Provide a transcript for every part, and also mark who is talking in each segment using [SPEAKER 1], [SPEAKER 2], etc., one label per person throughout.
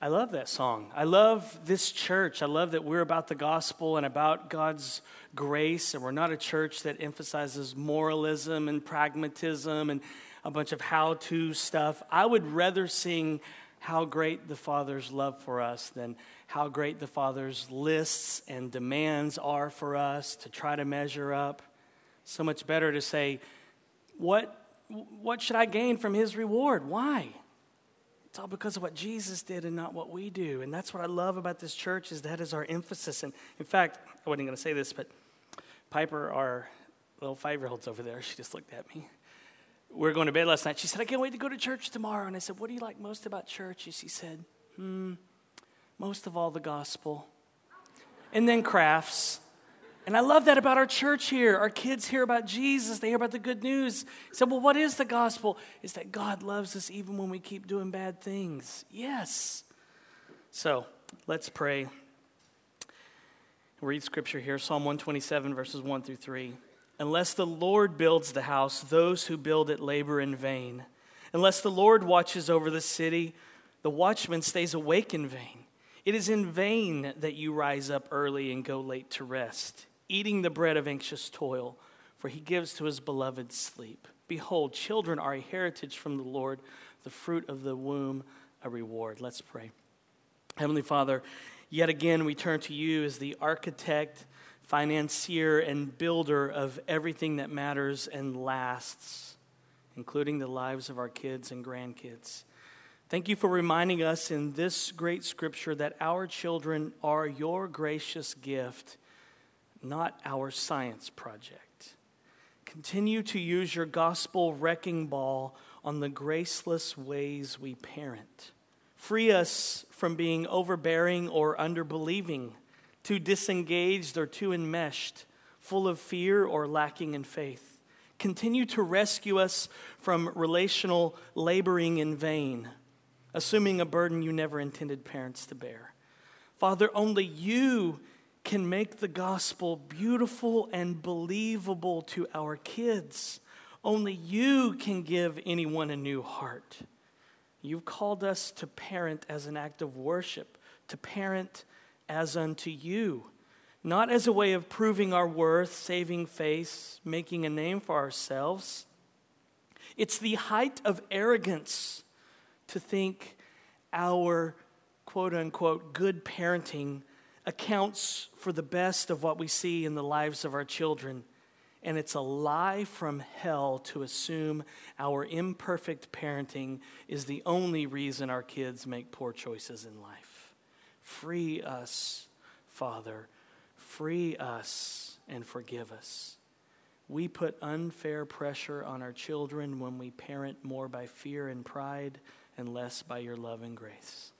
[SPEAKER 1] I love that song. I love this church. I love that we're about the gospel and about God's grace, and we're not a church that emphasizes moralism and pragmatism and a bunch of how to stuff. I would rather sing how great the Father's love for us than how great the Father's lists and demands are for us to try to measure up. So much better to say, what, what should I gain from His reward? Why? It's all because of what Jesus did and not what we do. And that's what I love about this church is that is our emphasis. And in fact, I wasn't going to say this, but Piper, our little five-year-old's over there, she just looked at me. We were going to bed last night. She said, I can't wait to go to church tomorrow. And I said, What do you like most about church? And she said, Hmm, most of all the gospel. And then crafts. And I love that about our church here. Our kids hear about Jesus, they hear about the good news. He said, Well, what is the gospel? Is that God loves us even when we keep doing bad things. Yes. So let's pray. Read scripture here Psalm 127, verses 1 through 3. Unless the Lord builds the house, those who build it labor in vain. Unless the Lord watches over the city, the watchman stays awake in vain. It is in vain that you rise up early and go late to rest eating the bread of anxious toil, for he gives to his beloved sleep. Behold, children are a heritage from the Lord, the fruit of the womb a reward. Let's pray. Heavenly Father, yet again we turn to you as the architect, financier, and builder of everything that matters and lasts, including the lives of our kids and grandkids. Thank you for reminding us in this great scripture that our children are your gracious gift not our science project. Continue to use your gospel wrecking ball on the graceless ways we parent. Free us from being overbearing or underbelieving, too disengaged or too enmeshed, full of fear or lacking in faith. Continue to rescue us from relational laboring in vain, assuming a burden you never intended parents to bear. Father, only you can make the gospel beautiful and believable to our kids. Only you can give anyone a new heart. You've called us to parent as an act of worship, to parent as unto you, not as a way of proving our worth, saving face, making a name for ourselves. It's the height of arrogance to think our quote unquote good parenting accounts for the best of what we see in the lives of our children. And it's a lie from hell to assume our imperfect parenting is the only reason our kids make poor choices in life. Free us, Father. Free us and forgive us. We put unfair pressure on our children when we parent more by fear and pride and less by your love and grace.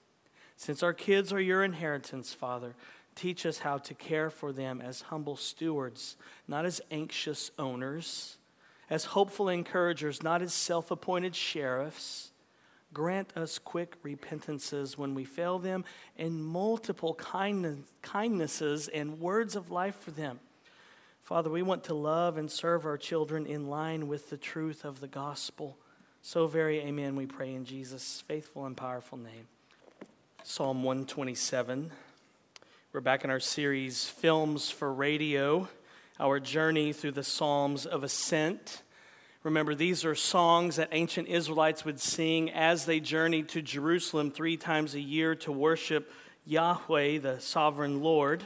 [SPEAKER 1] Since our kids are your inheritance, Father, Teach us how to care for them as humble stewards, not as anxious owners, as hopeful encouragers, not as self appointed sheriffs. Grant us quick repentances when we fail them and multiple kindnesses and words of life for them. Father, we want to love and serve our children in line with the truth of the gospel. So very amen, we pray in Jesus' faithful and powerful name. Psalm 127. We're back in our series, Films for Radio, our journey through the Psalms of Ascent. Remember, these are songs that ancient Israelites would sing as they journeyed to Jerusalem three times a year to worship Yahweh, the sovereign Lord.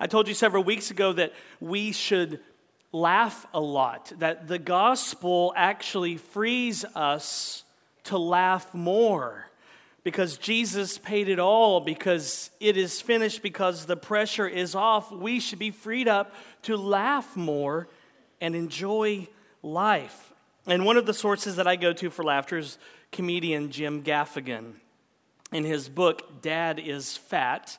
[SPEAKER 1] I told you several weeks ago that we should laugh a lot, that the gospel actually frees us to laugh more because Jesus paid it all, because it is finished, because the pressure is off, we should be freed up to laugh more and enjoy life. And one of the sources that I go to for laughter is comedian Jim Gaffigan. In his book, Dad is Fat,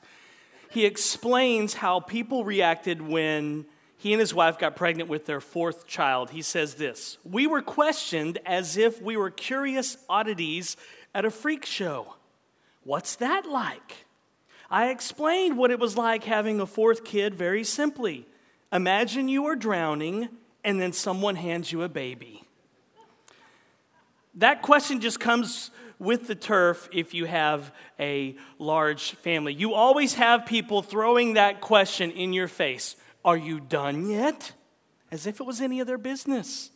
[SPEAKER 1] he explains how people reacted when he and his wife got pregnant with their fourth child. He says this We were questioned as if we were curious oddities at a freak show. What's that like? I explained what it was like having a fourth kid very simply. Imagine you are drowning and then someone hands you a baby. That question just comes with the turf if you have a large family. You always have people throwing that question in your face Are you done yet? As if it was any of their business.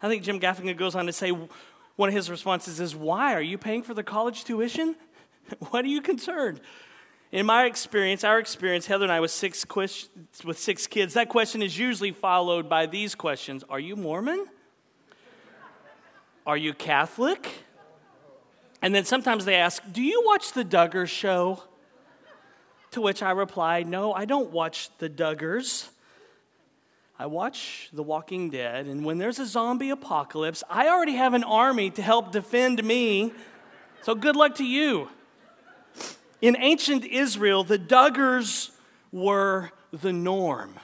[SPEAKER 1] I think Jim Gaffigan goes on to say one of his responses is, Why? Are you paying for the college tuition? what are you concerned? In my experience, our experience, Heather and I with six, with six kids, that question is usually followed by these questions Are you Mormon? Are you Catholic? And then sometimes they ask, Do you watch the Duggar show? To which I reply, No, I don't watch the Duggars. I watch The Walking Dead, and when there's a zombie apocalypse, I already have an army to help defend me. So good luck to you. In ancient Israel, the Duggars were the norm.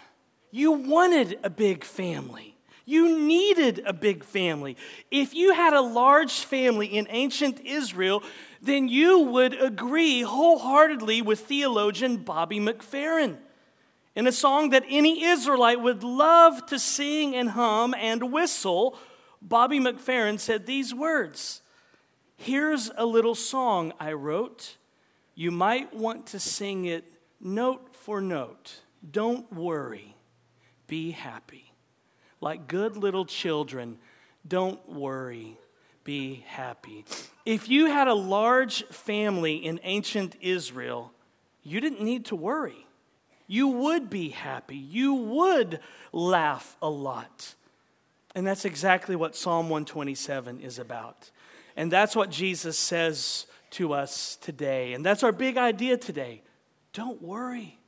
[SPEAKER 1] You wanted a big family. You needed a big family. If you had a large family in ancient Israel, then you would agree wholeheartedly with theologian Bobby McFerrin in a song that any Israelite would love to sing and hum and whistle. Bobby McFerrin said these words Here's a little song I wrote you might want to sing it note for note. Don't worry, be happy. Like good little children, don't worry, be happy. If you had a large family in ancient Israel, you didn't need to worry. You would be happy. You would laugh a lot. And that's exactly what Psalm 127 is about. And that's what Jesus says to us today. And that's our big idea today. Don't worry,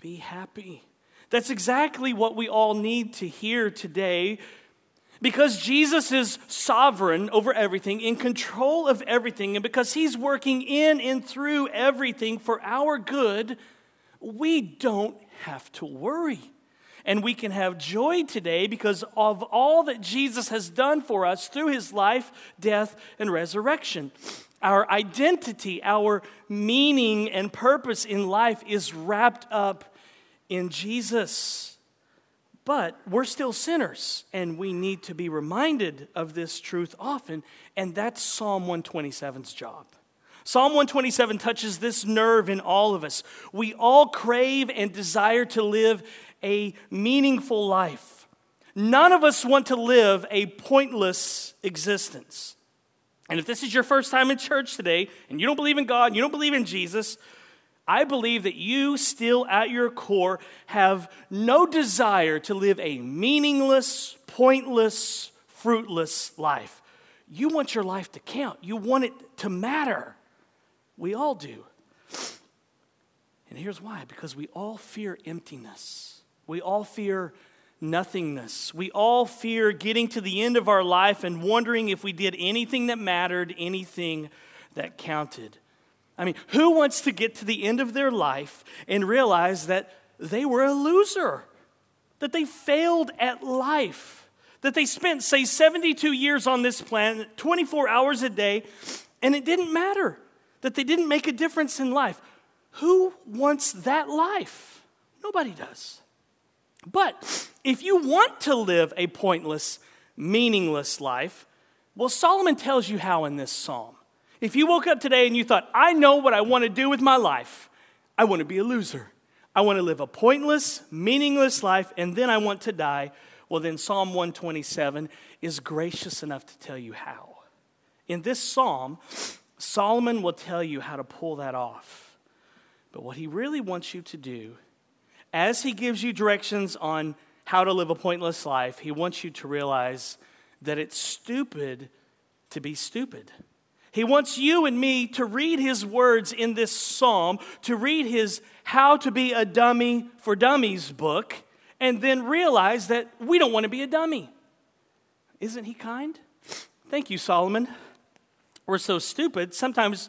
[SPEAKER 1] be happy. That's exactly what we all need to hear today because Jesus is sovereign over everything, in control of everything, and because He's working in and through everything for our good, we don't have to worry. And we can have joy today because of all that Jesus has done for us through His life, death, and resurrection. Our identity, our meaning and purpose in life is wrapped up in Jesus. But we're still sinners, and we need to be reminded of this truth often, and that's Psalm 127's job. Psalm 127 touches this nerve in all of us. We all crave and desire to live a meaningful life. None of us want to live a pointless existence. And if this is your first time in church today and you don't believe in God, you don't believe in Jesus, I believe that you still at your core have no desire to live a meaningless, pointless, fruitless life. You want your life to count, you want it to matter. We all do. And here's why because we all fear emptiness, we all fear nothingness. We all fear getting to the end of our life and wondering if we did anything that mattered, anything that counted. I mean, who wants to get to the end of their life and realize that they were a loser, that they failed at life, that they spent, say, 72 years on this planet, 24 hours a day, and it didn't matter, that they didn't make a difference in life? Who wants that life? Nobody does. But if you want to live a pointless, meaningless life, well, Solomon tells you how in this psalm. If you woke up today and you thought, I know what I want to do with my life, I want to be a loser. I want to live a pointless, meaningless life, and then I want to die. Well, then Psalm 127 is gracious enough to tell you how. In this psalm, Solomon will tell you how to pull that off. But what he really wants you to do as he gives you directions on how to live a pointless life, he wants you to realize that it's stupid to be stupid. He wants you and me to read his words in this psalm, to read his How to Be a Dummy for Dummies book, and then realize that we don't want to be a dummy. Isn't he kind? Thank you, Solomon. We're so stupid sometimes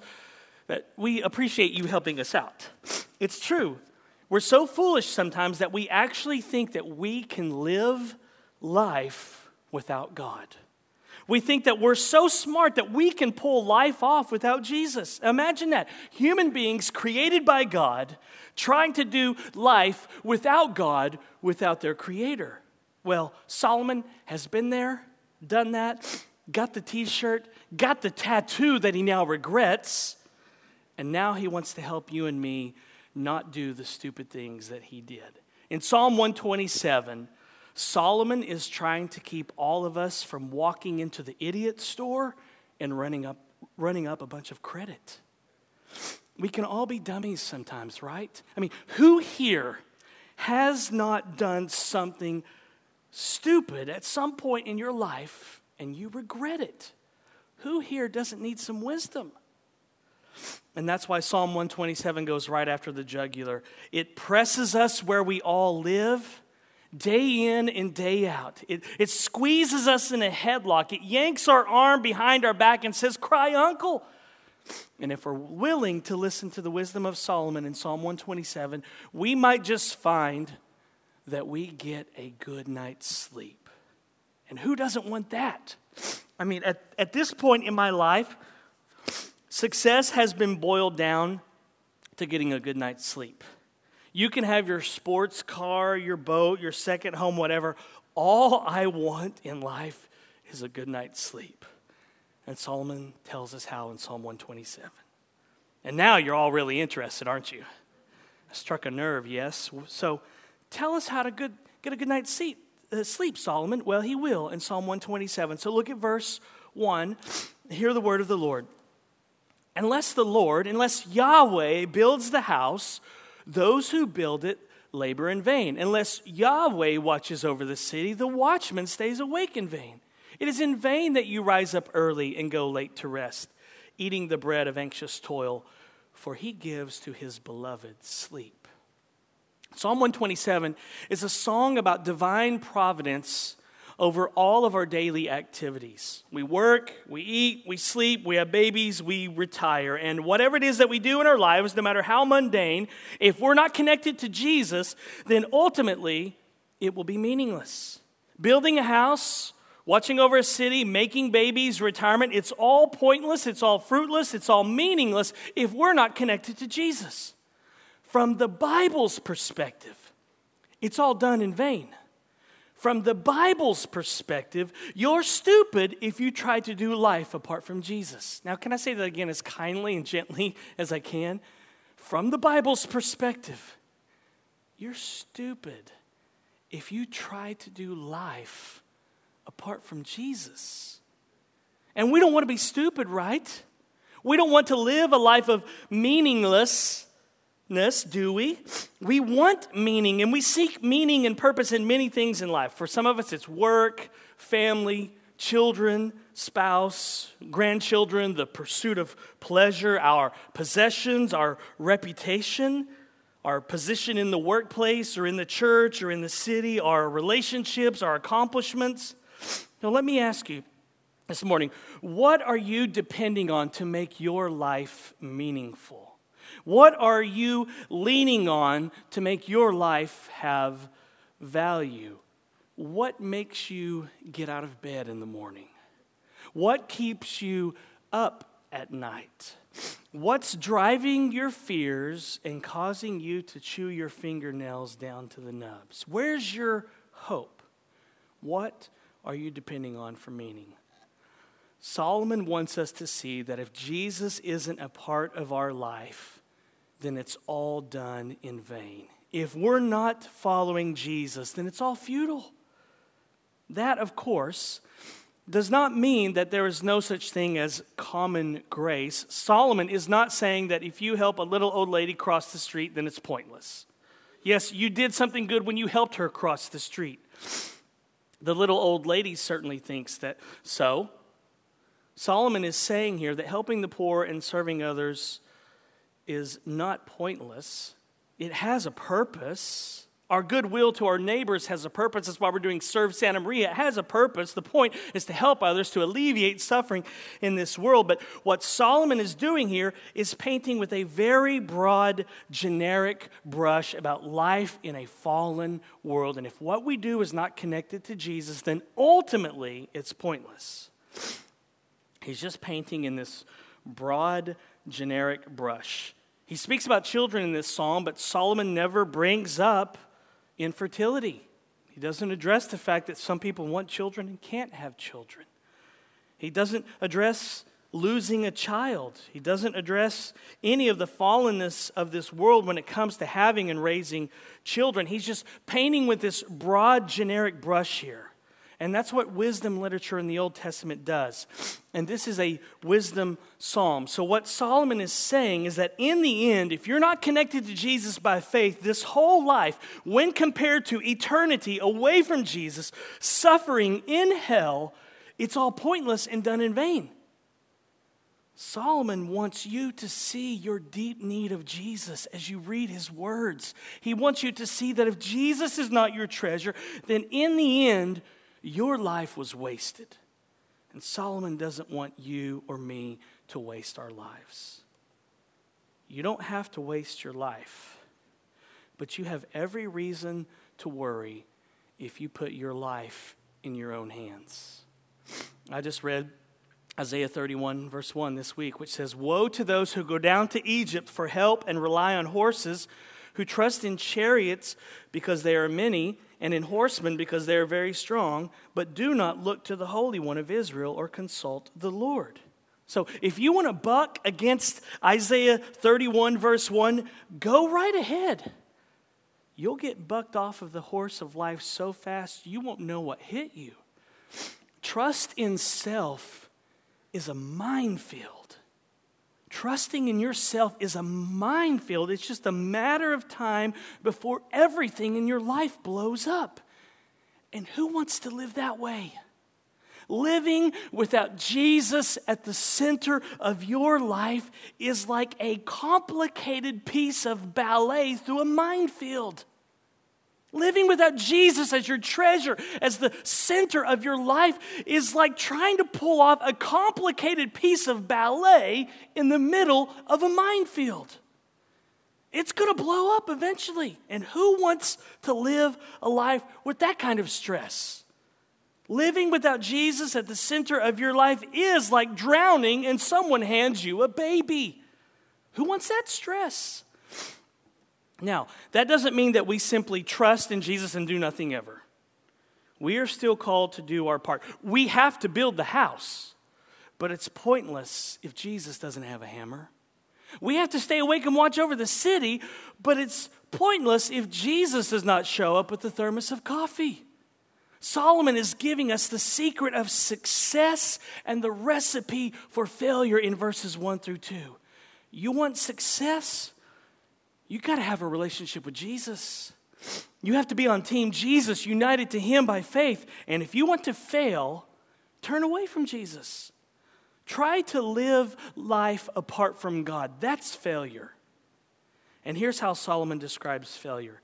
[SPEAKER 1] that we appreciate you helping us out. It's true. We're so foolish sometimes that we actually think that we can live life without God. We think that we're so smart that we can pull life off without Jesus. Imagine that. Human beings created by God trying to do life without God, without their Creator. Well, Solomon has been there, done that, got the t shirt, got the tattoo that he now regrets, and now he wants to help you and me not do the stupid things that he did. In Psalm 127, Solomon is trying to keep all of us from walking into the idiot store and running up, running up a bunch of credit. We can all be dummies sometimes, right? I mean, who here has not done something stupid at some point in your life and you regret it? Who here doesn't need some wisdom? And that's why Psalm 127 goes right after the jugular. It presses us where we all live, day in and day out. It, it squeezes us in a headlock. It yanks our arm behind our back and says, Cry, uncle. And if we're willing to listen to the wisdom of Solomon in Psalm 127, we might just find that we get a good night's sleep. And who doesn't want that? I mean, at, at this point in my life, success has been boiled down to getting a good night's sleep. You can have your sports car, your boat, your second home, whatever. All I want in life is a good night's sleep. And Solomon tells us how in Psalm 127. And now you're all really interested, aren't you? I struck a nerve, yes. So tell us how to good, get a good night's uh, sleep, Solomon. Well, he will in Psalm 127. So look at verse 1. Hear the word of the Lord. Unless the Lord, unless Yahweh builds the house, those who build it labor in vain. Unless Yahweh watches over the city, the watchman stays awake in vain. It is in vain that you rise up early and go late to rest, eating the bread of anxious toil, for he gives to his beloved sleep. Psalm 127 is a song about divine providence over all of our daily activities. We work, we eat, we sleep, we have babies, we retire. And whatever it is that we do in our lives, no matter how mundane, if we're not connected to Jesus, then ultimately it will be meaningless. Building a house, watching over a city, making babies, retirement, it's all pointless, it's all fruitless, it's all meaningless if we're not connected to Jesus. From the Bible's perspective, it's all done in vain. From the Bible's perspective, you're stupid if you try to do life apart from Jesus. Now, can I say that again as kindly and gently as I can? From the Bible's perspective, you're stupid if you try to do life apart from Jesus. And we don't want to be stupid, right? We don't want to live a life of meaningless do we? We want meaning and we seek meaning and purpose in many things in life. For some of us, it's work, family, children, spouse, grandchildren, the pursuit of pleasure, our possessions, our reputation, our position in the workplace or in the church or in the city, our relationships, our accomplishments. Now, let me ask you this morning what are you depending on to make your life meaningful? What are you leaning on to make your life have value? What makes you get out of bed in the morning? What keeps you up at night? What's driving your fears and causing you to chew your fingernails down to the nubs? Where's your hope? What are you depending on for meaning? Solomon wants us to see that if Jesus isn't a part of our life, then it's all done in vain. If we're not following Jesus, then it's all futile. That, of course, does not mean that there is no such thing as common grace. Solomon is not saying that if you help a little old lady cross the street, then it's pointless. Yes, you did something good when you helped her cross the street. The little old lady certainly thinks that so. Solomon is saying here that helping the poor and serving others is not pointless, it has a purpose. Our goodwill to our neighbors has a purpose. That's why we're doing Serve Santa Maria. It has a purpose. The point is to help others, to alleviate suffering in this world. But what Solomon is doing here is painting with a very broad, generic brush about life in a fallen world. And if what we do is not connected to Jesus, then ultimately it's pointless. He's just painting in this broad, generic brush. He speaks about children in this psalm, but Solomon never brings up infertility. He doesn't address the fact that some people want children and can't have children. He doesn't address losing a child. He doesn't address any of the fallenness of this world when it comes to having and raising children. He's just painting with this broad, generic brush here. And that's what wisdom literature in the Old Testament does. And this is a wisdom psalm. So, what Solomon is saying is that in the end, if you're not connected to Jesus by faith, this whole life, when compared to eternity away from Jesus, suffering in hell, it's all pointless and done in vain. Solomon wants you to see your deep need of Jesus as you read his words. He wants you to see that if Jesus is not your treasure, then in the end, your life was wasted. And Solomon doesn't want you or me to waste our lives. You don't have to waste your life, but you have every reason to worry if you put your life in your own hands. I just read Isaiah 31, verse 1 this week, which says, Woe to those who go down to Egypt for help and rely on horses, who trust in chariots because they are many, and in horsemen because they are very strong, but do not look to the Holy One of Israel or consult the Lord. So if you want to buck against Isaiah 31, verse 1, go right ahead. You'll get bucked off of the horse of life so fast you won't know what hit you. Trust in self is a minefield. Trusting in yourself is a minefield. It's just a matter of time before everything in your life blows up. And who wants to live that way? Living without Jesus at the center of your life is like a complicated piece of ballet through a minefield. Living without Jesus as your treasure, as the center of your life, is like trying to pull off a complicated piece of ballet in the middle of a minefield. It's going to blow up eventually. And who wants to live a life with that kind of stress? Living without Jesus at the center of your life is like drowning and someone hands you a baby. Who wants that stress? Now, that doesn't mean that we simply trust in Jesus and do nothing ever. We are still called to do our part. We have to build the house, but it's pointless if Jesus doesn't have a hammer. We have to stay awake and watch over the city, but it's pointless if Jesus does not show up with a thermos of coffee. Solomon is giving us the secret of success and the recipe for failure in verses 1 through 2. You want success? You got to have a relationship with Jesus. You have to be on team Jesus, united to Him by faith. And if you want to fail, turn away from Jesus. Try to live life apart from God. That's failure. And here's how Solomon describes failure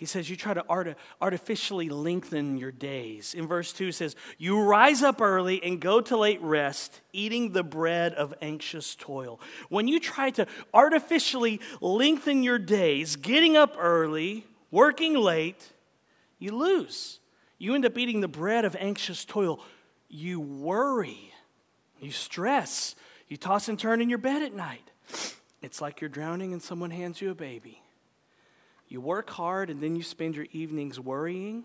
[SPEAKER 1] he says, You try to art- artificially lengthen your days. In verse 2, it says, You rise up early and go to late rest, eating the bread of anxious toil. When you try to artificially lengthen your days, getting up early, working late, you lose. You end up eating the bread of anxious toil. You worry, you stress, you toss and turn in your bed at night. It's like you're drowning and someone hands you a baby. You work hard and then you spend your evenings worrying.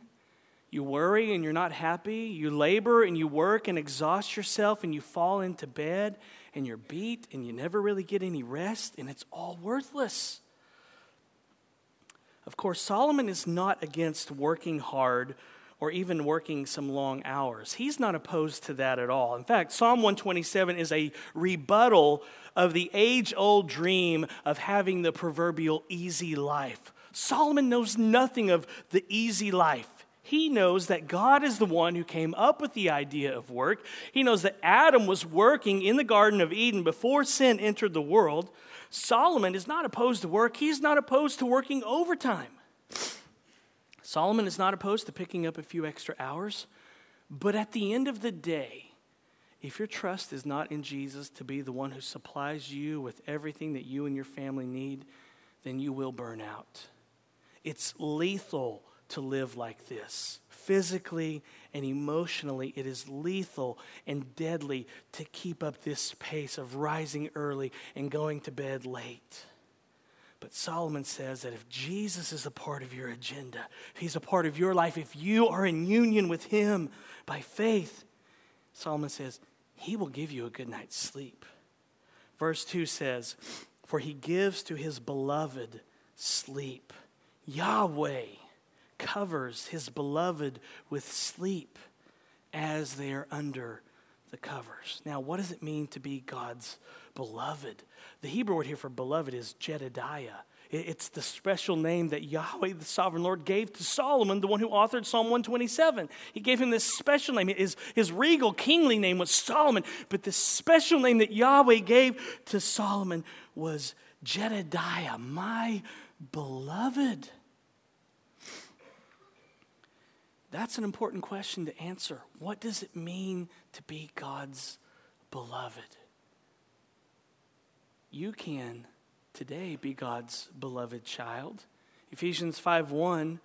[SPEAKER 1] You worry and you're not happy. You labor and you work and exhaust yourself and you fall into bed and you're beat and you never really get any rest and it's all worthless. Of course, Solomon is not against working hard or even working some long hours. He's not opposed to that at all. In fact, Psalm 127 is a rebuttal of the age old dream of having the proverbial easy life. Solomon knows nothing of the easy life. He knows that God is the one who came up with the idea of work. He knows that Adam was working in the Garden of Eden before sin entered the world. Solomon is not opposed to work, he's not opposed to working overtime. Solomon is not opposed to picking up a few extra hours. But at the end of the day, if your trust is not in Jesus to be the one who supplies you with everything that you and your family need, then you will burn out. It's lethal to live like this. Physically and emotionally, it is lethal and deadly to keep up this pace of rising early and going to bed late. But Solomon says that if Jesus is a part of your agenda, if he's a part of your life, if you are in union with him by faith, Solomon says, he will give you a good night's sleep. Verse 2 says, For he gives to his beloved sleep. Yahweh covers his beloved with sleep as they are under the covers. Now, what does it mean to be God's beloved? The Hebrew word here for beloved is Jedediah. It's the special name that Yahweh, the sovereign Lord, gave to Solomon, the one who authored Psalm 127. He gave him this special name. His, his regal, kingly name was Solomon, but the special name that Yahweh gave to Solomon was Jedediah, my beloved. That's an important question to answer. What does it mean to be God's beloved? You can today be God's beloved child. Ephesians 5 1,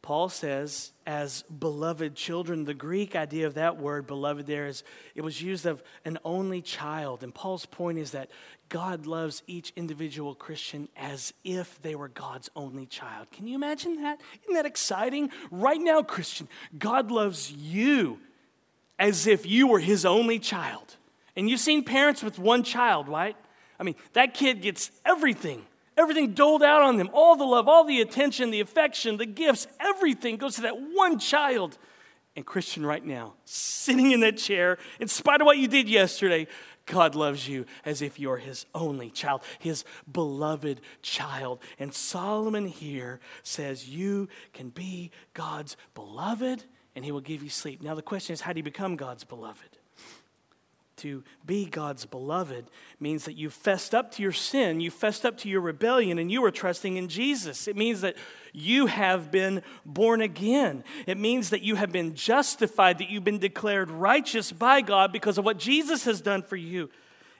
[SPEAKER 1] Paul says, as beloved children, the Greek idea of that word, beloved, there is, it was used of an only child. And Paul's point is that God loves each individual Christian as if they were God's only child. Can you imagine that? Isn't that exciting? Right now, Christian, God loves you as if you were his only child. And you've seen parents with one child, right? I mean, that kid gets everything, everything doled out on them all the love, all the attention, the affection, the gifts, everything goes to that one child. And Christian, right now, sitting in that chair, in spite of what you did yesterday, God loves you as if you're his only child, his beloved child. And Solomon here says, You can be God's beloved, and he will give you sleep. Now, the question is, how do you become God's beloved? To be God's beloved means that you fessed up to your sin, you fessed up to your rebellion, and you are trusting in Jesus. It means that you have been born again. It means that you have been justified, that you've been declared righteous by God because of what Jesus has done for you.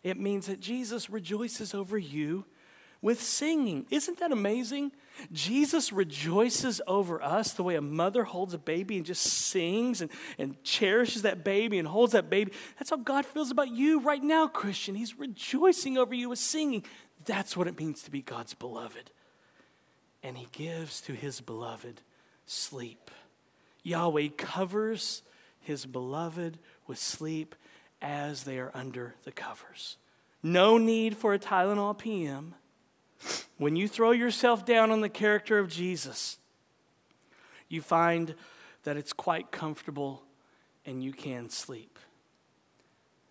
[SPEAKER 1] It means that Jesus rejoices over you with singing. Isn't that amazing? Jesus rejoices over us the way a mother holds a baby and just sings and, and cherishes that baby and holds that baby. That's how God feels about you right now, Christian. He's rejoicing over you with singing. That's what it means to be God's beloved. And He gives to His beloved sleep. Yahweh covers His beloved with sleep as they are under the covers. No need for a Tylenol PM when you throw yourself down on the character of Jesus, you find that it's quite comfortable and you can sleep.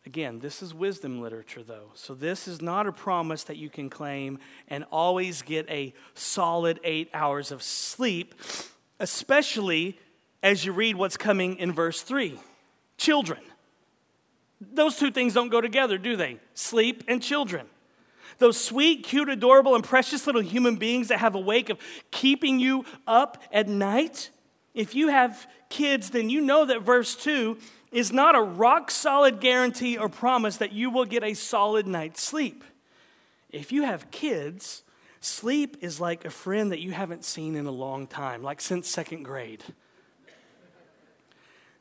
[SPEAKER 1] Again, this is wisdom literature, though. So, this is not a promise that you can claim and always get a solid eight hours of sleep, especially as you read what's coming in verse 3 children. Those two things don't go together, do they? Sleep and children. Those sweet, cute, adorable, and precious little human beings that have a wake of keeping you up at night. If you have kids, then you know that verse 2 is not a rock solid guarantee or promise that you will get a solid night's sleep. If you have kids, sleep is like a friend that you haven't seen in a long time, like since second grade.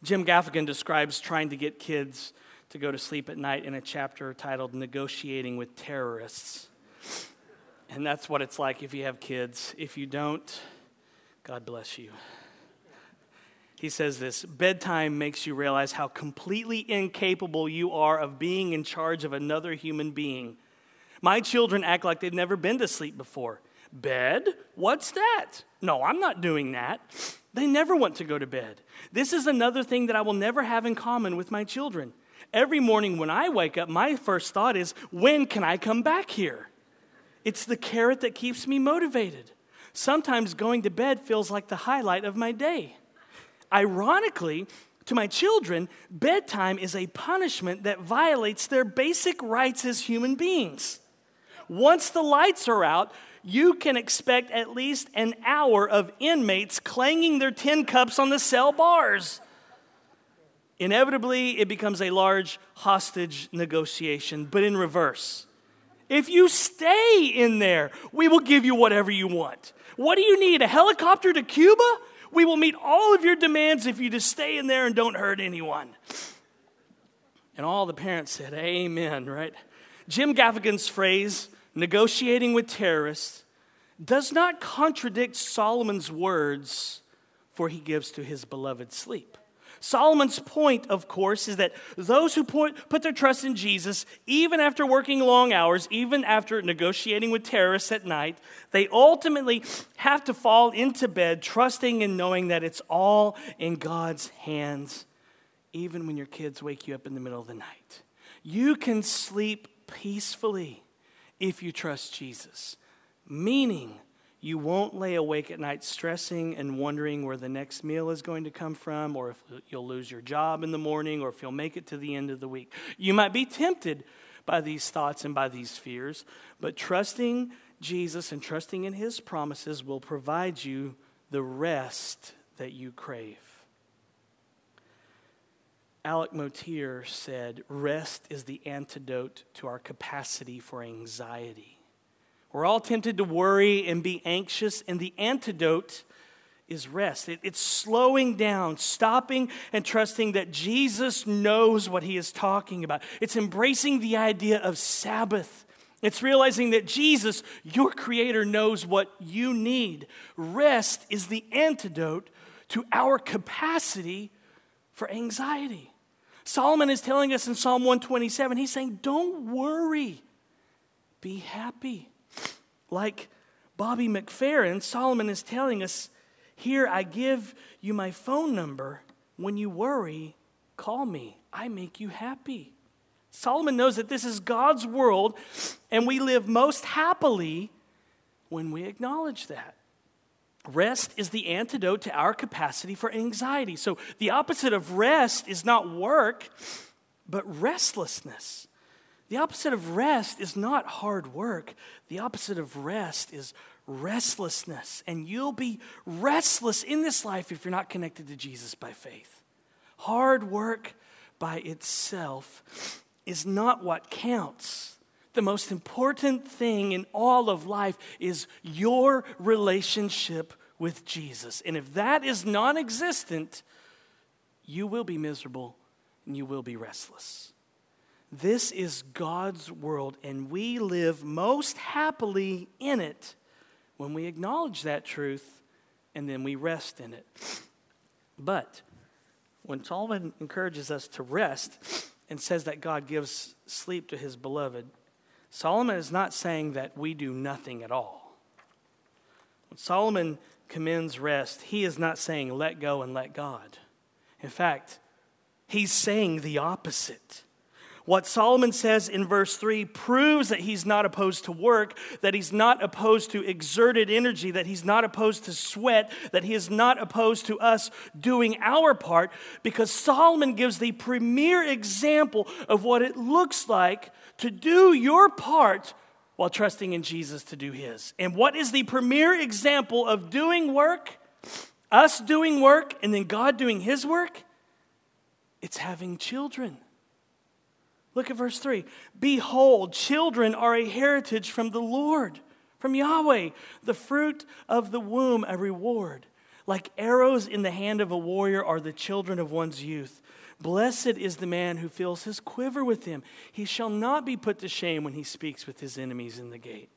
[SPEAKER 1] Jim Gaffigan describes trying to get kids to go to sleep at night in a chapter titled Negotiating with Terrorists. And that's what it's like if you have kids. If you don't, God bless you. He says this bedtime makes you realize how completely incapable you are of being in charge of another human being. My children act like they've never been to sleep before. Bed? What's that? No, I'm not doing that. They never want to go to bed. This is another thing that I will never have in common with my children. Every morning when I wake up, my first thought is, when can I come back here? It's the carrot that keeps me motivated. Sometimes going to bed feels like the highlight of my day. Ironically, to my children, bedtime is a punishment that violates their basic rights as human beings. Once the lights are out, you can expect at least an hour of inmates clanging their tin cups on the cell bars. Inevitably, it becomes a large hostage negotiation, but in reverse. If you stay in there, we will give you whatever you want. What do you need? A helicopter to Cuba? We will meet all of your demands if you just stay in there and don't hurt anyone. And all the parents said, Amen, right? Jim Gaffigan's phrase, negotiating with terrorists, does not contradict Solomon's words, for he gives to his beloved sleep. Solomon's point, of course, is that those who put, their trust in Jesus, even after working long hours, even after negotiating with terrorists at night, they ultimately have to fall into bed trusting and knowing that it's all in God's hands, even when your kids wake you up in the middle of the night. You can sleep peacefully if you trust Jesus, meaning you won't lay awake at night stressing and wondering where the next meal is going to come from, or if you'll lose your job in the morning, or if you'll make it to the end of the week. You might be tempted by these thoughts and by these fears, but trusting Jesus and trusting in his promises will provide you the rest that you crave. Alec Motyer said, Rest is the antidote to our capacity for anxiety. We're all tempted to worry and be anxious, and the antidote is rest. It, it's slowing down, stopping, and trusting that Jesus knows what he is talking about. It's embracing the idea of Sabbath. It's realizing that Jesus, your Creator, knows what you need. Rest is the antidote to our capacity for anxiety. Solomon is telling us in Psalm 127, he's saying, Don't worry, be happy. Like Bobby McFerrin, Solomon is telling us here, I give you my phone number. When you worry, call me. I make you happy. Solomon knows that this is God's world, and we live most happily when we acknowledge that. Rest is the antidote to our capacity for anxiety. So, the opposite of rest is not work, but restlessness. The opposite of rest is not hard work. The opposite of rest is restlessness. And you'll be restless in this life if you're not connected to Jesus by faith. Hard work by itself is not what counts. The most important thing in all of life is your relationship with Jesus. And if that is non existent, you will be miserable and you will be restless. This is God's world, and we live most happily in it when we acknowledge that truth and then we rest in it. But when Solomon encourages us to rest and says that God gives sleep to his beloved, Solomon is not saying that we do nothing at all. When Solomon commends rest, he is not saying let go and let God. In fact, he's saying the opposite. What Solomon says in verse 3 proves that he's not opposed to work, that he's not opposed to exerted energy, that he's not opposed to sweat, that he is not opposed to us doing our part, because Solomon gives the premier example of what it looks like to do your part while trusting in Jesus to do his. And what is the premier example of doing work? Us doing work and then God doing his work? It's having children. Look at verse 3. Behold, children are a heritage from the Lord, from Yahweh, the fruit of the womb, a reward. Like arrows in the hand of a warrior are the children of one's youth. Blessed is the man who fills his quiver with him. He shall not be put to shame when he speaks with his enemies in the gate.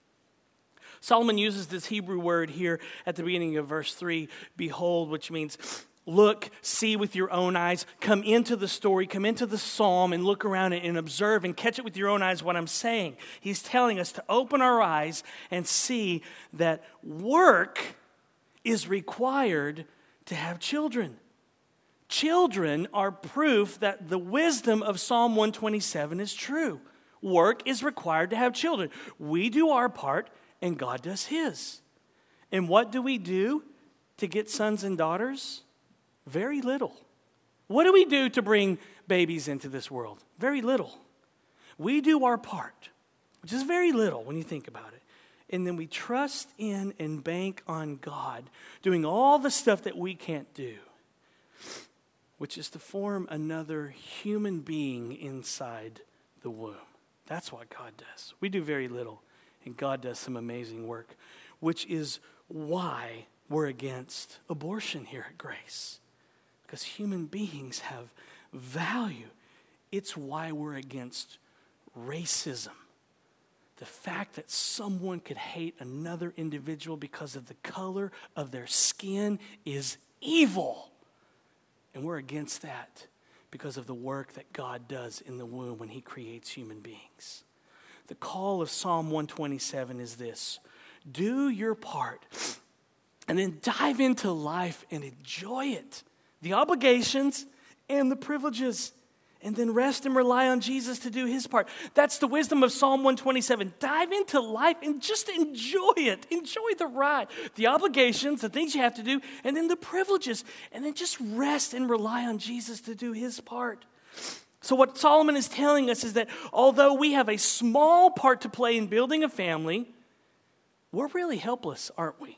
[SPEAKER 1] Solomon uses this Hebrew word here at the beginning of verse 3, behold, which means look, see with your own eyes, come into the story, come into the psalm, and look around it and observe and catch it with your own eyes what I'm saying. He's telling us to open our eyes and see that work is required to have children. Children are proof that the wisdom of Psalm 127 is true. Work is required to have children. We do our part, and God does His. And what do we do to get sons and daughters? Very little. What do we do to bring babies into this world? Very little. We do our part, which is very little when you think about it. And then we trust in and bank on God doing all the stuff that we can't do, which is to form another human being inside the womb. That's what God does. We do very little, and God does some amazing work, which is why we're against abortion here at Grace because human beings have value. It's why we're against racism. The fact that someone could hate another individual because of the color of their skin is evil. And we're against that because of the work that God does in the womb when He creates human beings. The call of Psalm 127 is this do your part and then dive into life and enjoy it the obligations and the privileges and then rest and rely on Jesus to do his part. That's the wisdom of Psalm 127. Dive into life and just enjoy it. Enjoy the ride, the obligations, the things you have to do, and then the privileges. And then just rest and rely on Jesus to do his part. So, what Solomon is telling us is that although we have a small part to play in building a family, we're really helpless, aren't we?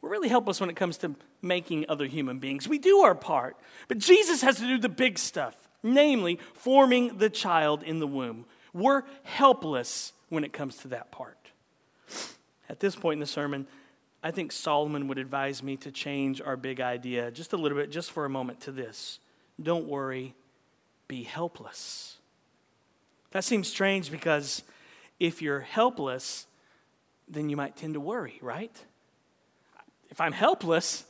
[SPEAKER 1] We're really helpless when it comes to making other human beings. We do our part, but Jesus has to do the big stuff namely, forming the child in the womb. We're helpless when it comes to that part. At this point in the sermon, I think Solomon would advise me to change our big idea just a little bit, just for a moment, to this Don't worry, be helpless. That seems strange because if you're helpless, then you might tend to worry, right? If I'm helpless,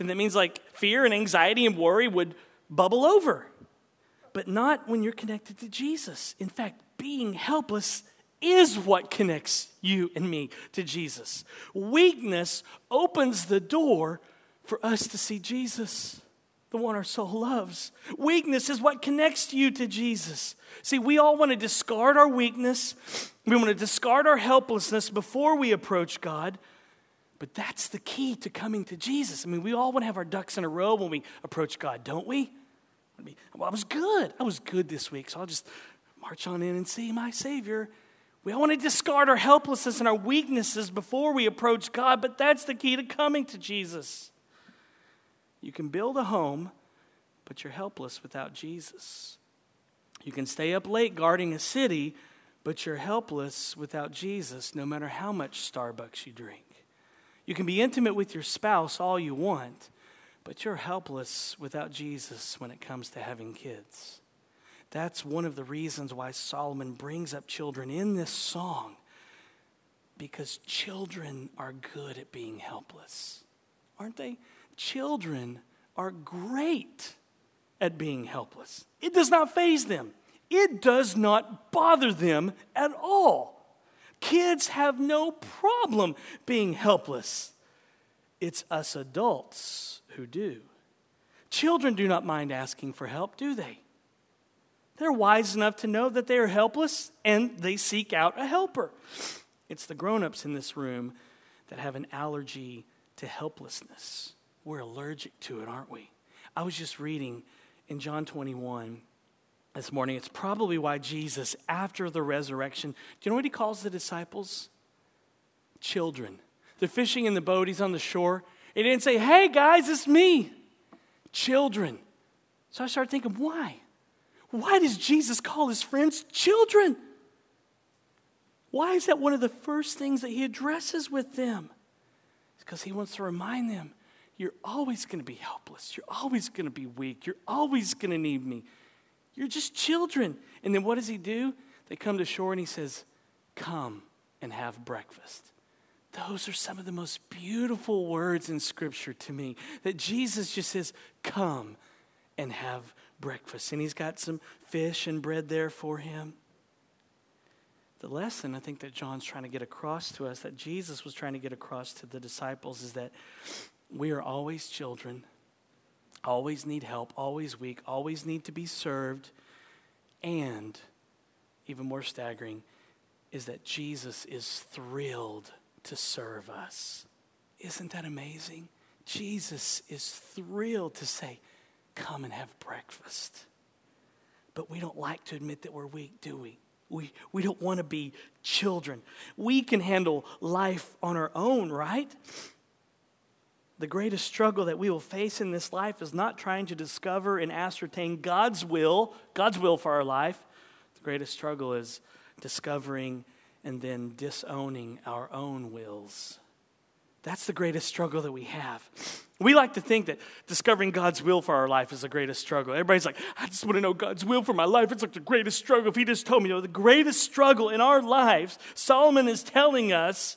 [SPEAKER 1] then that means like fear and anxiety and worry would bubble over but not when you're connected to Jesus. In fact, being helpless is what connects you and me to Jesus. Weakness opens the door for us to see Jesus, the one our soul loves. Weakness is what connects you to Jesus. See, we all want to discard our weakness, we want to discard our helplessness before we approach God. But that's the key to coming to Jesus. I mean, we all want to have our ducks in a row when we approach God, don't we? Well, I was good. I was good this week, so I'll just march on in and see my Savior. We all want to discard our helplessness and our weaknesses before we approach God, but that's the key to coming to Jesus. You can build a home, but you're helpless without Jesus. You can stay up late guarding a city, but you're helpless without Jesus, no matter how much Starbucks you drink. You can be intimate with your spouse all you want, but you're helpless without Jesus when it comes to having kids. That's one of the reasons why Solomon brings up children in this song, because children are good at being helpless, aren't they? Children are great at being helpless. It does not faze them, it does not bother them at all. Kids have no problem being helpless. It's us adults who do. Children do not mind asking for help, do they? They're wise enough to know that they are helpless and they seek out a helper. It's the grown ups in this room that have an allergy to helplessness. We're allergic to it, aren't we? I was just reading in John 21 this morning. It's probably why Jesus, after the resurrection, do you know what he calls the disciples? Children. They're fishing in the boat, he's on the shore, he didn't say, hey guys, it's me. Children. So I started thinking, why? Why does Jesus call his friends children? Why is that one of the first things that he addresses with them? It's because he wants to remind them you're always going to be helpless. You're always going to be weak. You're always going to need me. You're just children. And then what does he do? They come to shore and he says, Come and have breakfast. Those are some of the most beautiful words in Scripture to me. That Jesus just says, Come and have breakfast. And he's got some fish and bread there for him. The lesson I think that John's trying to get across to us, that Jesus was trying to get across to the disciples, is that we are always children, always need help, always weak, always need to be served. And even more staggering is that Jesus is thrilled to serve us. Isn't that amazing? Jesus is thrilled to say, Come and have breakfast. But we don't like to admit that we're weak, do we? We, we don't want to be children. We can handle life on our own, right? The greatest struggle that we will face in this life is not trying to discover and ascertain God's will, God's will for our life. The greatest struggle is discovering and then disowning our own wills. That's the greatest struggle that we have. We like to think that discovering God's will for our life is the greatest struggle. Everybody's like, I just want to know God's will for my life. It's like the greatest struggle. If He just told me, you know, the greatest struggle in our lives, Solomon is telling us,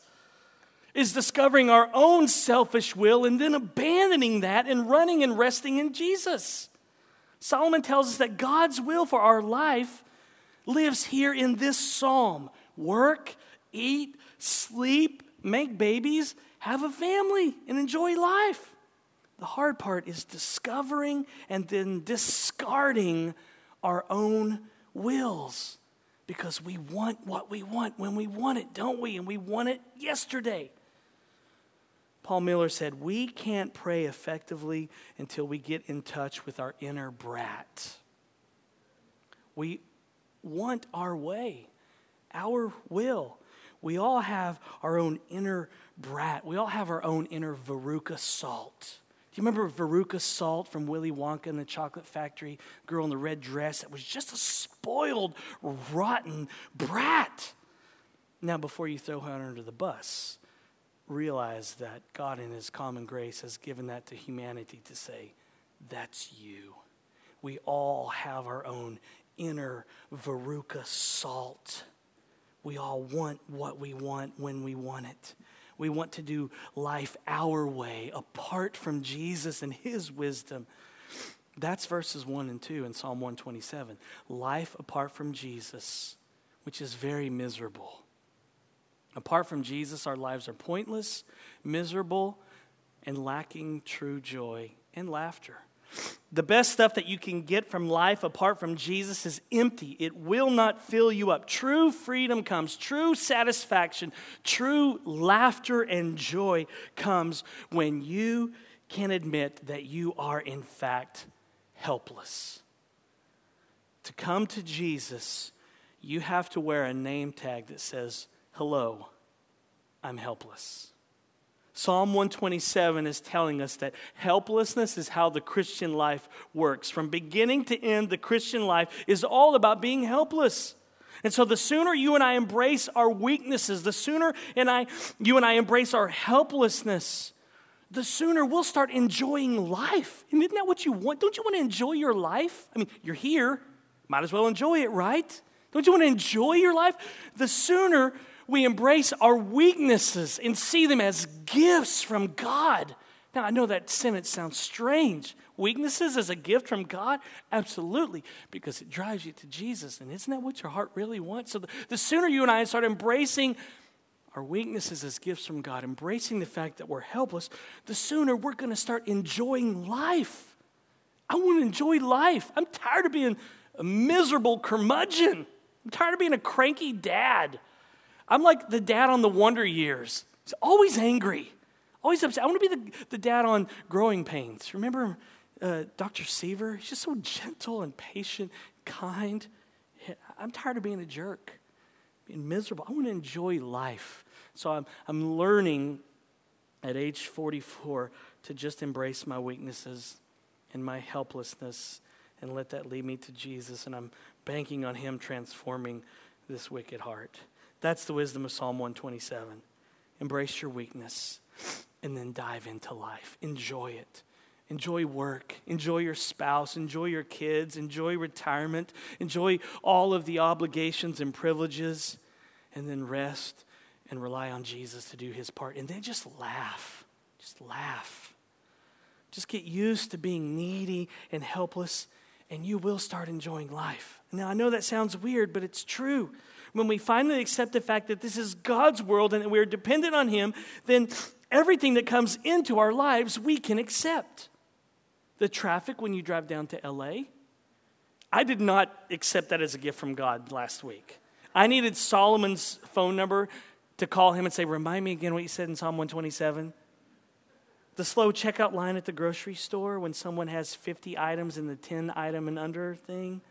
[SPEAKER 1] is discovering our own selfish will and then abandoning that and running and resting in Jesus. Solomon tells us that God's will for our life lives here in this psalm work, eat, sleep, make babies, have a family, and enjoy life. The hard part is discovering and then discarding our own wills because we want what we want when we want it, don't we? And we want it yesterday. Paul Miller said, We can't pray effectively until we get in touch with our inner brat. We want our way, our will. We all have our own inner brat. We all have our own inner Veruca salt. Do you remember Veruca Salt from Willy Wonka and the Chocolate Factory? Girl in the red dress that was just a spoiled, rotten brat. Now, before you throw her under the bus, realize that God, in His common grace, has given that to humanity to say, That's you. We all have our own inner Veruca salt. We all want what we want when we want it. We want to do life our way, apart from Jesus and his wisdom. That's verses 1 and 2 in Psalm 127. Life apart from Jesus, which is very miserable. Apart from Jesus, our lives are pointless, miserable, and lacking true joy and laughter. The best stuff that you can get from life apart from Jesus is empty. It will not fill you up. True freedom comes, true satisfaction, true laughter and joy comes when you can admit that you are, in fact, helpless. To come to Jesus, you have to wear a name tag that says, Hello, I'm helpless. Psalm 127 is telling us that helplessness is how the Christian life works. From beginning to end, the Christian life is all about being helpless. And so the sooner you and I embrace our weaknesses, the sooner and I, you and I embrace our helplessness, the sooner we'll start enjoying life. And isn't that what you want? Don't you want to enjoy your life? I mean, you're here, might as well enjoy it, right? Don't you want to enjoy your life? The sooner we embrace our weaknesses and see them as gifts from God. Now, I know that sentence sounds strange. Weaknesses as a gift from God? Absolutely, because it drives you to Jesus. And isn't that what your heart really wants? So, the, the sooner you and I start embracing our weaknesses as gifts from God, embracing the fact that we're helpless, the sooner we're going to start enjoying life. I want to enjoy life. I'm tired of being a miserable curmudgeon. I'm tired of being a cranky dad. I'm like the dad on the Wonder Years. He's always angry, always upset. I want to be the, the dad on Growing Pains. Remember uh, Dr. Seaver? He's just so gentle and patient, kind. I'm tired of being a jerk, being miserable. I want to enjoy life. So I'm, I'm learning at age 44 to just embrace my weaknesses and my helplessness and let that lead me to Jesus. And I'm banking on Him transforming this wicked heart. That's the wisdom of Psalm 127. Embrace your weakness and then dive into life. Enjoy it. Enjoy work. Enjoy your spouse. Enjoy your kids. Enjoy retirement. Enjoy all of the obligations and privileges. And then rest and rely on Jesus to do his part. And then just laugh. Just laugh. Just get used to being needy and helpless, and you will start enjoying life. Now, I know that sounds weird, but it's true when we finally accept the fact that this is God's world and that we're dependent on Him, then everything that comes into our lives we can accept. The traffic when you drive down to LA, I did not accept that as a gift from God last week. I needed Solomon's phone number to call him and say, Remind me again what you said in Psalm 127. The slow checkout line at the grocery store when someone has 50 items in the 10 item and under thing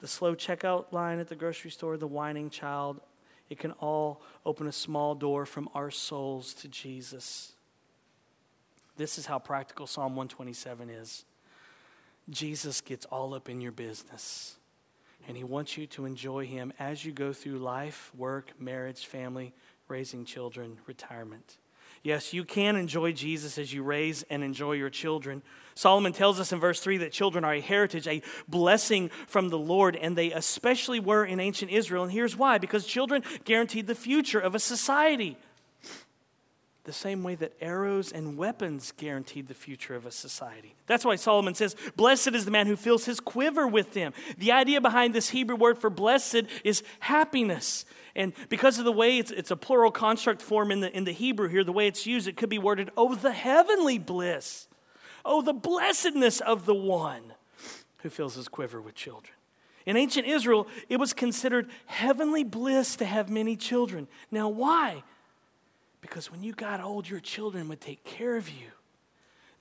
[SPEAKER 1] the slow checkout line at the grocery store, the whining child, it can all open a small door from our souls to Jesus. This is how practical Psalm 127 is. Jesus gets all up in your business, and he wants you to enjoy him as you go through life, work, marriage, family, raising children, retirement. Yes, you can enjoy Jesus as you raise and enjoy your children. Solomon tells us in verse 3 that children are a heritage, a blessing from the Lord, and they especially were in ancient Israel. And here's why because children guaranteed the future of a society. The same way that arrows and weapons guaranteed the future of a society. That's why Solomon says, Blessed is the man who fills his quiver with them. The idea behind this Hebrew word for blessed is happiness. And because of the way it's, it's a plural construct form in the, in the Hebrew here, the way it's used, it could be worded, Oh, the heavenly bliss. Oh, the blessedness of the one who fills his quiver with children. In ancient Israel, it was considered heavenly bliss to have many children. Now, why? Because when you got old, your children would take care of you.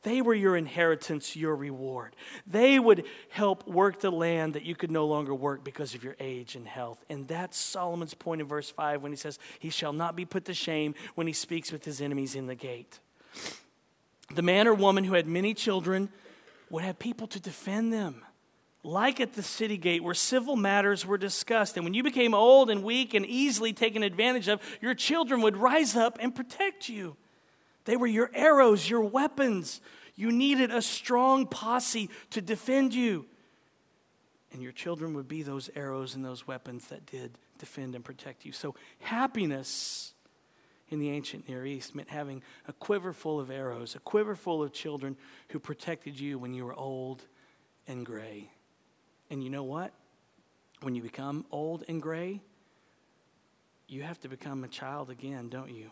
[SPEAKER 1] They were your inheritance, your reward. They would help work the land that you could no longer work because of your age and health. And that's Solomon's point in verse 5 when he says, He shall not be put to shame when he speaks with his enemies in the gate. The man or woman who had many children would have people to defend them like at the city gate where civil matters were discussed. And when you became old and weak and easily taken advantage of, your children would rise up and protect you. They were your arrows, your weapons. You needed a strong posse to defend you. And your children would be those arrows and those weapons that did defend and protect you. So, happiness in the ancient Near East meant having a quiver full of arrows, a quiver full of children who protected you when you were old and gray. And you know what? When you become old and gray, you have to become a child again, don't you?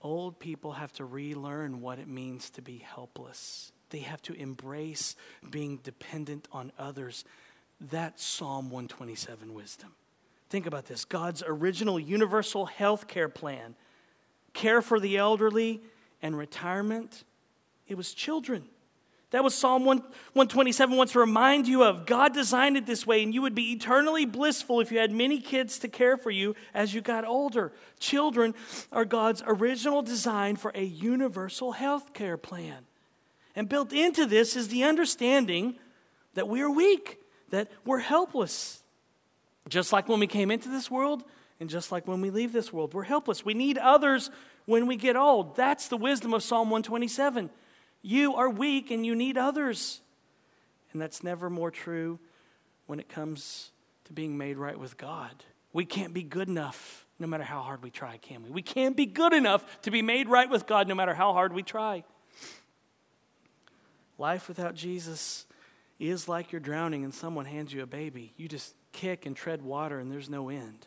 [SPEAKER 1] Old people have to relearn what it means to be helpless. They have to embrace being dependent on others. That's Psalm 127 wisdom. Think about this God's original universal health care plan, care for the elderly, and retirement, it was children. That was Psalm 1, 127 wants to remind you of. God designed it this way, and you would be eternally blissful if you had many kids to care for you as you got older. Children are God's original design for a universal health care plan. And built into this is the understanding that we are weak, that we're helpless. Just like when we came into this world, and just like when we leave this world, we're helpless. We need others when we get old. That's the wisdom of Psalm 127. You are weak and you need others. And that's never more true when it comes to being made right with God. We can't be good enough no matter how hard we try, can we? We can't be good enough to be made right with God no matter how hard we try. Life without Jesus is like you're drowning and someone hands you a baby. You just kick and tread water and there's no end.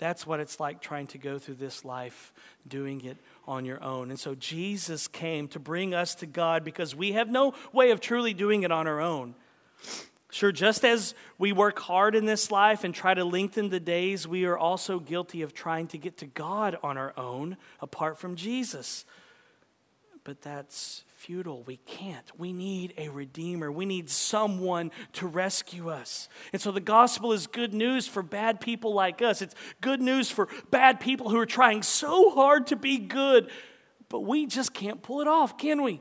[SPEAKER 1] That's what it's like trying to go through this life doing it on your own. And so Jesus came to bring us to God because we have no way of truly doing it on our own. Sure, just as we work hard in this life and try to lengthen the days, we are also guilty of trying to get to God on our own apart from Jesus. But that's futile. We can't. We need a redeemer. We need someone to rescue us. And so the gospel is good news for bad people like us. It's good news for bad people who are trying so hard to be good, but we just can't pull it off, can we?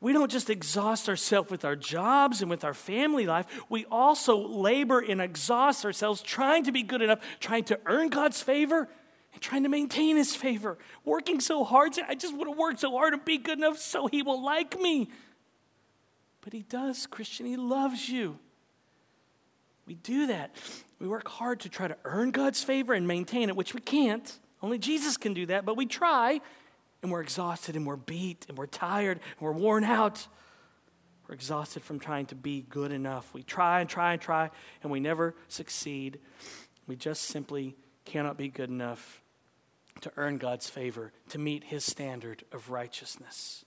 [SPEAKER 1] We don't just exhaust ourselves with our jobs and with our family life. We also labor and exhaust ourselves trying to be good enough, trying to earn God's favor and trying to maintain his favor, working so hard. I just want to work so hard and be good enough so he will like me. But he does, Christian. He loves you. We do that. We work hard to try to earn God's favor and maintain it, which we can't. Only Jesus can do that, but we try, and we're exhausted, and we're beat, and we're tired, and we're worn out. We're exhausted from trying to be good enough. We try and try and try, and we never succeed. We just simply cannot be good enough to earn God's favor, to meet his standard of righteousness.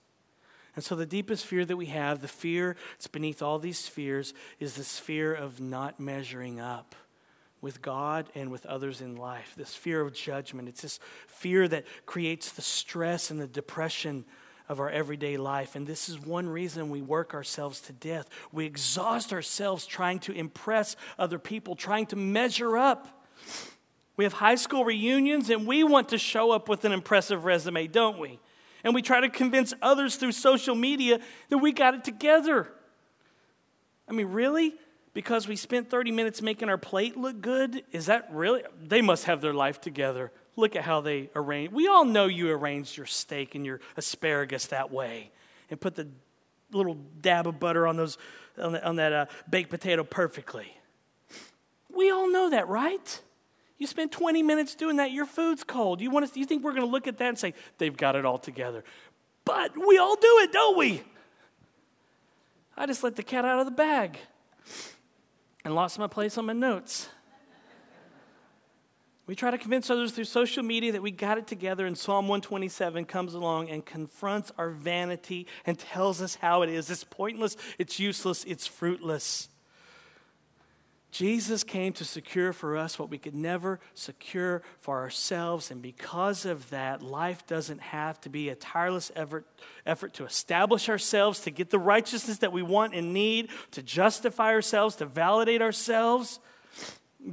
[SPEAKER 1] And so, the deepest fear that we have, the fear that's beneath all these fears, is this fear of not measuring up with God and with others in life. This fear of judgment. It's this fear that creates the stress and the depression of our everyday life. And this is one reason we work ourselves to death. We exhaust ourselves trying to impress other people, trying to measure up. We have high school reunions and we want to show up with an impressive resume, don't we? And we try to convince others through social media that we got it together. I mean, really? Because we spent 30 minutes making our plate look good? Is that really? They must have their life together. Look at how they arrange. We all know you arranged your steak and your asparagus that way and put the little dab of butter on, those, on, the, on that uh, baked potato perfectly. We all know that, right? You spend 20 minutes doing that, your food's cold. You, want to, you think we're going to look at that and say, they've got it all together? But we all do it, don't we? I just let the cat out of the bag and lost my place on my notes. We try to convince others through social media that we got it together, and Psalm 127 comes along and confronts our vanity and tells us how it is. It's pointless, it's useless, it's fruitless. Jesus came to secure for us what we could never secure for ourselves. And because of that, life doesn't have to be a tireless effort, effort to establish ourselves, to get the righteousness that we want and need, to justify ourselves, to validate ourselves.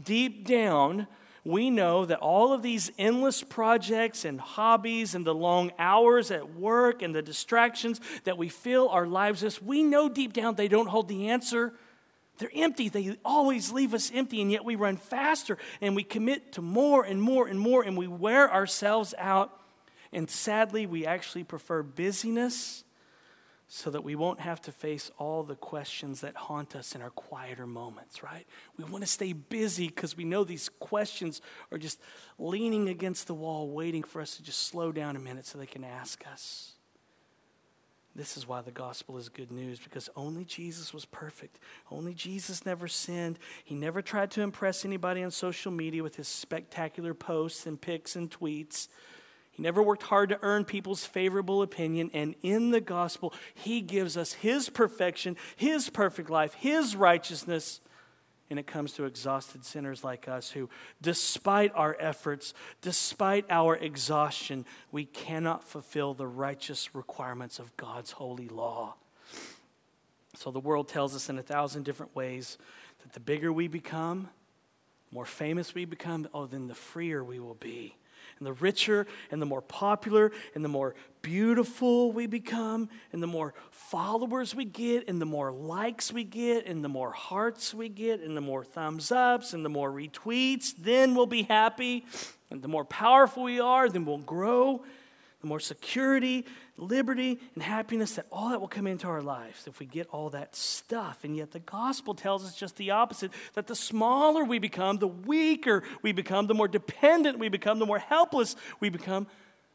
[SPEAKER 1] Deep down, we know that all of these endless projects and hobbies and the long hours at work and the distractions that we fill our lives with, we know deep down they don't hold the answer. They're empty. They always leave us empty, and yet we run faster and we commit to more and more and more, and we wear ourselves out. And sadly, we actually prefer busyness so that we won't have to face all the questions that haunt us in our quieter moments, right? We want to stay busy because we know these questions are just leaning against the wall, waiting for us to just slow down a minute so they can ask us. This is why the gospel is good news because only Jesus was perfect. Only Jesus never sinned. He never tried to impress anybody on social media with his spectacular posts and pics and tweets. He never worked hard to earn people's favorable opinion. And in the gospel, he gives us his perfection, his perfect life, his righteousness and it comes to exhausted sinners like us who, despite our efforts, despite our exhaustion, we cannot fulfill the righteous requirements of God's holy law. So the world tells us in a thousand different ways that the bigger we become, more famous we become, oh, then the freer we will be. And the richer and the more popular and the more beautiful we become, and the more followers we get, and the more likes we get, and the more hearts we get, and the more thumbs ups, and the more retweets, then we'll be happy. And the more powerful we are, then we'll grow the more security, liberty, and happiness that all that will come into our lives if we get all that stuff. And yet the gospel tells us just the opposite that the smaller we become, the weaker we become, the more dependent we become, the more helpless we become,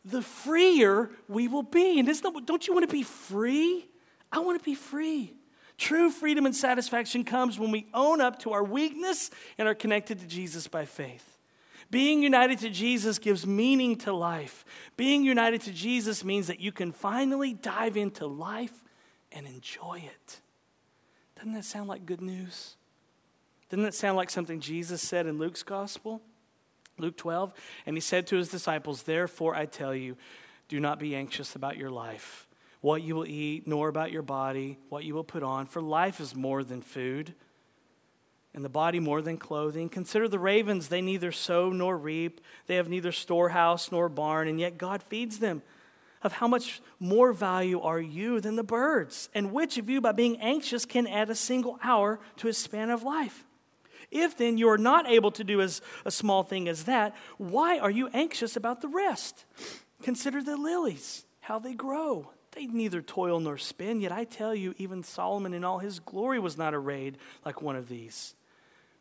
[SPEAKER 1] the freer we will be. And isn't that, don't you want to be free? I want to be free. True freedom and satisfaction comes when we own up to our weakness and are connected to Jesus by faith. Being united to Jesus gives meaning to life. Being united to Jesus means that you can finally dive into life and enjoy it. Doesn't that sound like good news? Doesn't that sound like something Jesus said in Luke's gospel? Luke 12. And he said to his disciples, Therefore I tell you, do not be anxious about your life, what you will eat, nor about your body, what you will put on, for life is more than food and the body more than clothing. Consider the ravens, they neither sow nor reap, they have neither storehouse nor barn, and yet God feeds them. Of how much more value are you than the birds? And which of you, by being anxious, can add a single hour to his span of life? If then you are not able to do as a small thing as that, why are you anxious about the rest? Consider the lilies, how they grow. They neither toil nor spin, yet I tell you, even Solomon in all his glory was not arrayed like one of these.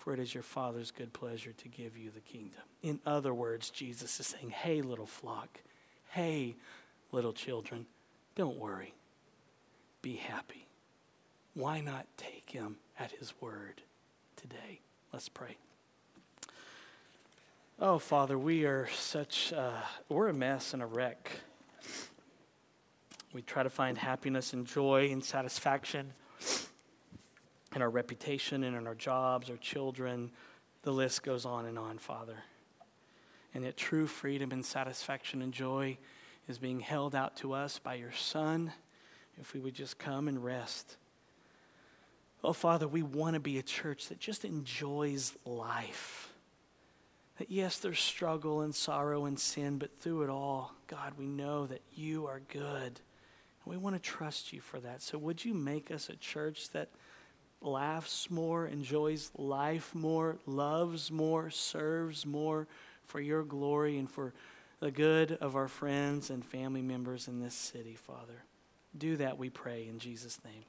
[SPEAKER 1] for it is your Father's good pleasure to give you the kingdom. In other words, Jesus is saying, Hey, little flock, hey, little children, don't worry. Be happy. Why not take him at his word today? Let's pray. Oh, Father, we are such, uh, we're a mess and a wreck. We try to find happiness and joy and satisfaction in our reputation and in our jobs, our children. The list goes on and on, Father. And yet, true freedom and satisfaction and joy is being held out to us by your Son if we would just come and rest. Oh, Father, we want to be a church that just enjoys life, That yes, there's struggle and sorrow and sin, but through it all, God, we know that you are good. And we want to trust you for that. So would you make us a church that laughs more, enjoys life more, loves more, serves more for your glory and for the good of our friends and family members in this city, Father. Do that, we pray, in Jesus' name.